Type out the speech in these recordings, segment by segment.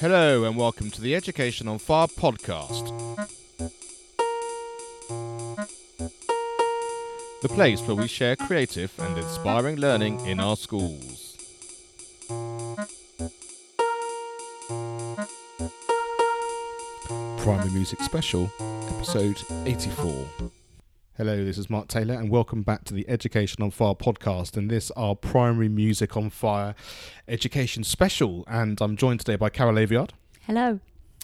Hello, and welcome to the Education on Fire podcast. The place where we share creative and inspiring learning in our schools. Primary Music Special, episode 84. Hello, this is Mark Taylor, and welcome back to the Education on Fire podcast. And this our Primary Music on Fire education special. And I'm joined today by Carol Aviard. Hello.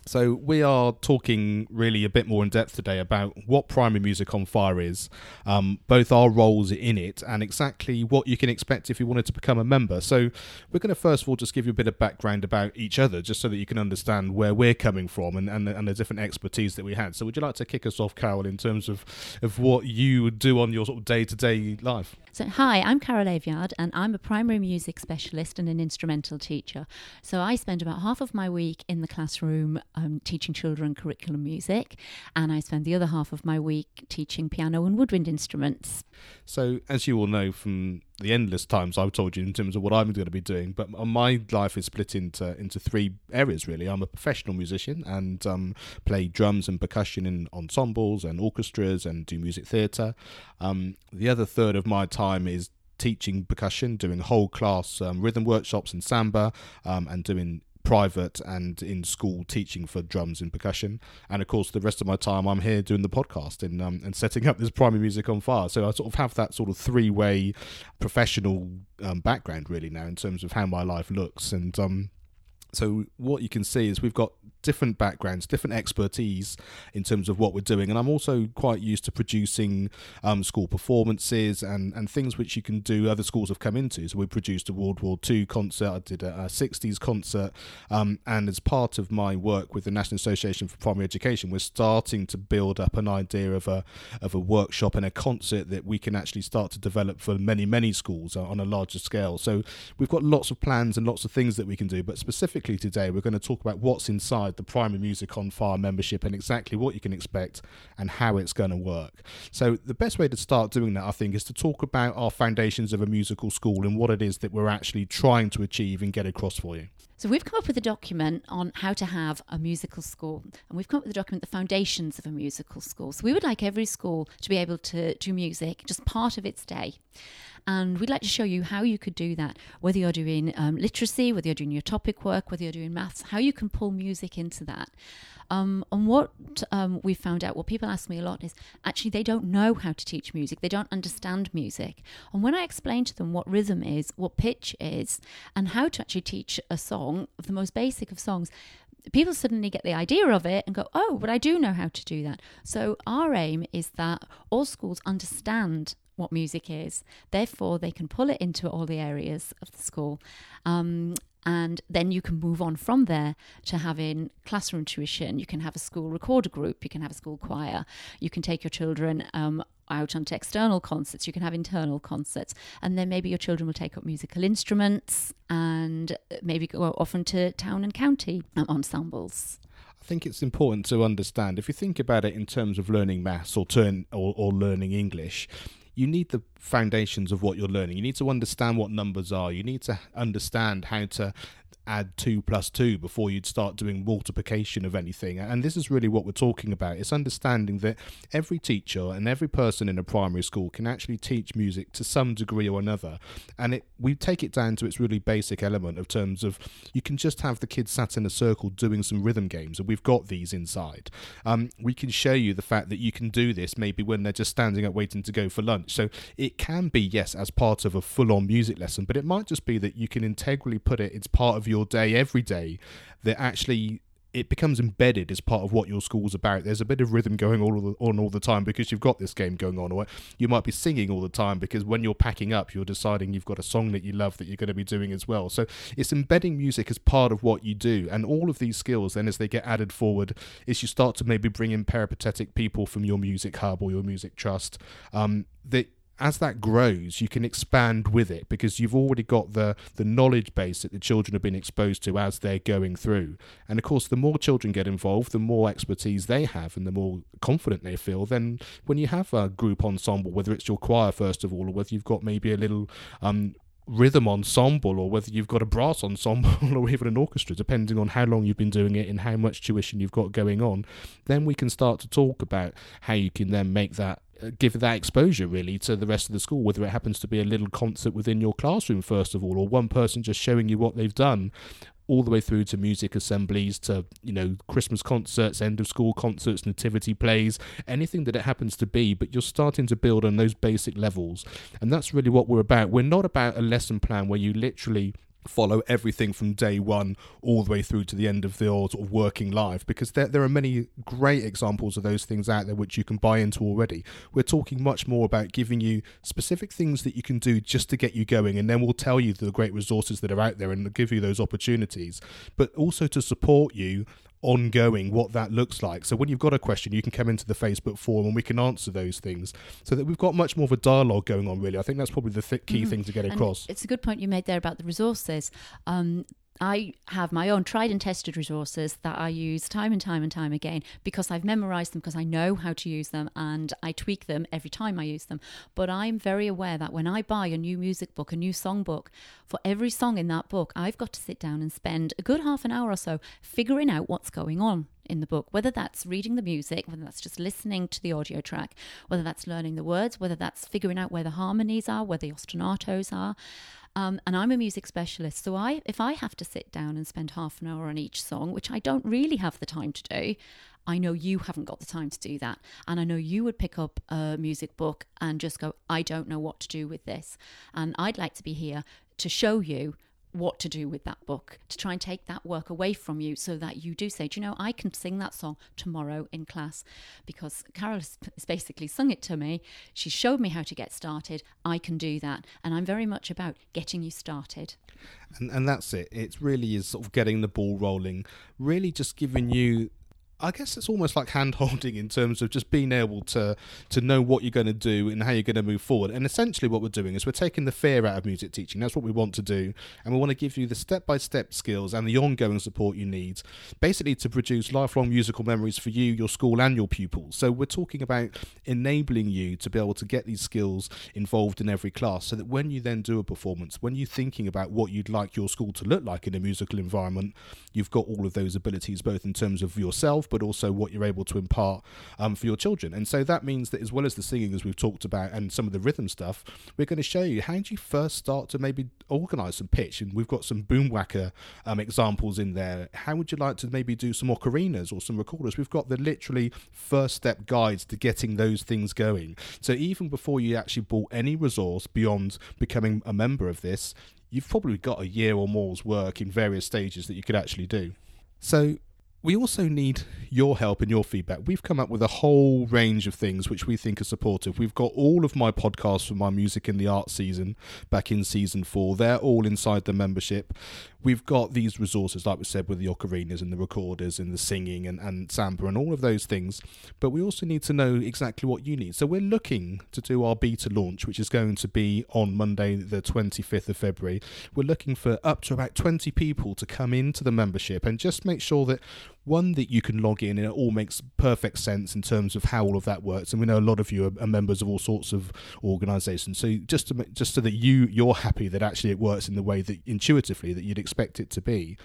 So we are talking really a bit more in depth today about what primary music on fire is, um, both our roles in it and exactly what you can expect if you wanted to become a member. So we're going to first of all just give you a bit of background about each other, just so that you can understand where we're coming from and, and, and the different expertise that we had. So would you like to kick us off, Carol, in terms of, of what you would do on your sort of day to day life? So, hi, I'm Carol Aviard, and I'm a primary music specialist and an instrumental teacher. So, I spend about half of my week in the classroom um, teaching children curriculum music, and I spend the other half of my week teaching piano and woodwind instruments. So, as you all know from the endless times I've told you in terms of what I'm going to be doing, but my life is split into into three areas really. I'm a professional musician and um, play drums and percussion in ensembles and orchestras and do music theatre. Um, the other third of my time is teaching percussion, doing whole class um, rhythm workshops and samba, um, and doing private and in school teaching for drums and percussion. And of course, the rest of my time I'm here doing the podcast and um, and setting up this primary music on fire. So I sort of have that sort of three way professional um, background really now in terms of how my life looks. And um, so what you can see is we've got different backgrounds, different expertise in terms of what we're doing. And I'm also quite used to producing um, school performances and, and things which you can do, other schools have come into. So we produced a World War II concert, I did a, a 60s concert. Um, and as part of my work with the National Association for Primary Education, we're starting to build up an idea of a, of a workshop and a concert that we can actually start to develop for many, many schools on a larger scale. So we've got lots of plans and lots of things that we can do. But specifically today, we're going to talk about what's inside the primary music on fire membership and exactly what you can expect and how it's going to work. So the best way to start doing that, I think, is to talk about our foundations of a musical school and what it is that we're actually trying to achieve and get across for you. So we've come up with a document on how to have a musical school, and we've come up with a document, the foundations of a musical school. So we would like every school to be able to do music just part of its day. And we'd like to show you how you could do that, whether you're doing um, literacy, whether you're doing your topic work, whether you're doing maths, how you can pull music into that. Um, and what um, we found out, what people ask me a lot is actually they don't know how to teach music. They don't understand music. And when I explain to them what rhythm is, what pitch is, and how to actually teach a song, the most basic of songs, people suddenly get the idea of it and go, oh, but I do know how to do that. So our aim is that all schools understand what music is. Therefore, they can pull it into all the areas of the school. Um, and then you can move on from there to having classroom tuition. You can have a school recorder group. You can have a school choir. You can take your children um, out onto external concerts. You can have internal concerts. And then maybe your children will take up musical instruments and maybe go off into town and county um, ensembles. I think it's important to understand if you think about it in terms of learning maths or turn or, or learning English, you need the foundations of what you're learning. You need to understand what numbers are. You need to understand how to add 2 plus 2 before you'd start doing multiplication of anything. And this is really what we're talking about. It's understanding that every teacher and every person in a primary school can actually teach music to some degree or another. And it we take it down to its really basic element of terms of you can just have the kids sat in a circle doing some rhythm games, and we've got these inside. Um, we can show you the fact that you can do this maybe when they're just standing up waiting to go for lunch. So it can be, yes, as part of a full on music lesson, but it might just be that you can integrally put it, it's part of your your day every day that actually it becomes embedded as part of what your school's about. There's a bit of rhythm going on all the time because you've got this game going on, or you might be singing all the time because when you're packing up, you're deciding you've got a song that you love that you're going to be doing as well. So it's embedding music as part of what you do, and all of these skills then as they get added forward, is you start to maybe bring in peripatetic people from your music hub or your music trust um, that as that grows, you can expand with it because you've already got the the knowledge base that the children have been exposed to as they're going through. And of course, the more children get involved, the more expertise they have, and the more confident they feel. Then, when you have a group ensemble, whether it's your choir first of all, or whether you've got maybe a little um, rhythm ensemble or whether you've got a brass ensemble or even an orchestra, depending on how long you've been doing it and how much tuition you've got going on, then we can start to talk about how you can then make that Uh, give that exposure really to the rest of the school whether it happens to be a little concert within your classroom first of all or one person just showing you what they've done all the way through to music assemblies to you know christmas concerts end of school concerts nativity plays anything that it happens to be but you're starting to build on those basic levels. And that's really what we're about. We're not about a lesson plan where you literally follow everything from day one all the way through to the end of your sort of working life because there, there are many great examples of those things out there which you can buy into already. We're talking much more about giving you specific things that you can do just to get you going, and then we'll tell you the great resources that are out there and give you those opportunities, but also to support you ongoing what that looks like. So when you've got a question, you can come into the Facebook forum and we can answer those things so that we've got much more of a dialogue going on, really. I think that's probably the th- key mm-hmm. thing to get across. And it's a good point you made there about the resources. Um, I have my own tried and tested resources that I use time and time and time again because I've memorized them because I know how to use them and I tweak them every time I use them. But I'm very aware that when I buy a new music book, a new song book, for every song in that book, I've got to sit down and spend a good half an hour or so figuring out what's going on in the book, whether that's reading the music, whether that's just listening to the audio track, whether that's learning the words, whether that's figuring out where the harmonies are, where the ostinatos are. Um, and I'm a music specialist, so I if I have to sit down and spend half an hour on each song, which I don't really have the time to do, I know you haven't got the time to do that. And I know you would pick up a music book and just go, I don't know what to do with this. And I'd like to be here to show you what to do with that book, to try and take that work away from you so that you do say, do you know, I can sing that song tomorrow in class because Carol has basically sung it to me. She showed me how to get started. I can do that. And I'm very much about getting you started. And, and that's it. It really is sort of getting the ball rolling, really just giving you I guess it's almost like hand holding in terms of just being able to to know what you're going to do and how you're going to move forward. And essentially, what we're doing is we're taking the fear out of music teaching. That's what we want to do, and we want to give you the step by step skills and the ongoing support you need, basically to produce lifelong musical memories for you, your school, and your pupils. So we're talking about enabling you to be able to get these skills involved in every class, so that when you then do a performance, when you're thinking about what you'd like your school to look like in a musical environment, you've got all of those abilities both in terms of yourself but also what you're able to impart um, for your children. And so that means that as well as the singing, as we've talked about, and some of the rhythm stuff, we're going to show you how do you first start to maybe organise some pitch. And we've got some boomwhacker um, examples in there. How would you like to maybe do some ocarinas or some recorders? We've got the literally first step guides to getting those things going. So even before you actually bought any resource beyond becoming a member of this, you've probably got a year or more's work in various stages that you could actually do. So we also need your help and your feedback. We've come up with a whole range of things which we think are supportive. We've got all of my podcasts for my music in the art season back in season four. They're all inside the membership we've got these resources, like we said, with the ocarinas and the recorders and the singing and, and samba and all of those things. But we also need to know exactly what you need. So we're looking to do our beta launch, which is going to be on Monday, the 25th of February. We're looking for up to about 20 people to come into the membership and just make sure that one that you can log in and it all makes perfect sense in terms of how all of that works and we know a lot of you are, members of all sorts of organizations so just to just so that you you're happy that actually it works in the way that intuitively that you'd expect it to be,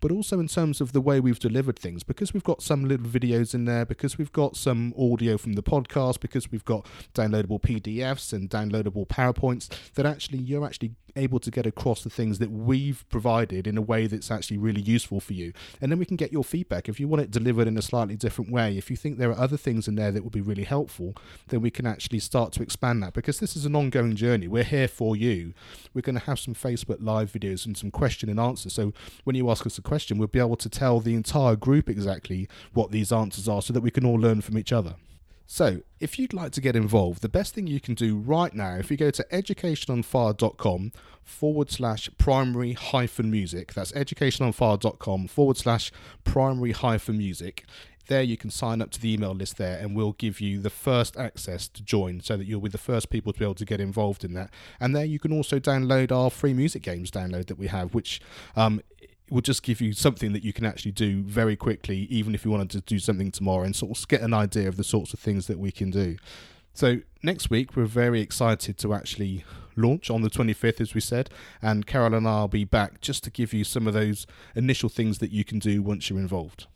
but also in terms of the way we've delivered things, because we've got some little videos in there, because we've got some audio from the podcast, because we've got downloadable PDFs and downloadable PowerPoints, that actually you're actually able to get across the things that we've provided in a way that's actually really useful for you. And then we can get your feedback. If you want it delivered in a slightly different way, if you think there are other things in there that would be really helpful, then we can actually start to expand that because this is an ongoing journey. We're here for you. We're going to have some Facebook Live videos and some question and answer. So when you ask us a question, we'll be able to tell the entire group exactly what these answers are so that we can all learn from each other. So, if you'd like to get involved, the best thing you can do right now, if you go to educationonfire.com forward slash primary hyphen music, that's educationonfire.com forward slash primary hyphen music. There you can sign up to the email list there, and we'll give you the first access to join so that you'll be the first people to be able to get involved in that. And there you can also download our free music games download that we have, which um, will just give you something that you can actually do very quickly, even if you wanted to do something tomorrow and sort of get an idea of the sorts of things that we can do. So, next week, we're very excited to actually launch on the 25th, as we said, and Carol and I will be back just to give you some of those initial things that you can do once you're involved.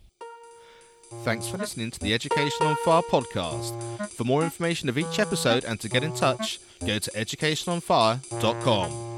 Thanks for listening to the Education on Fire podcast. For more information of each episode and to get in touch, go to educationonfire.com.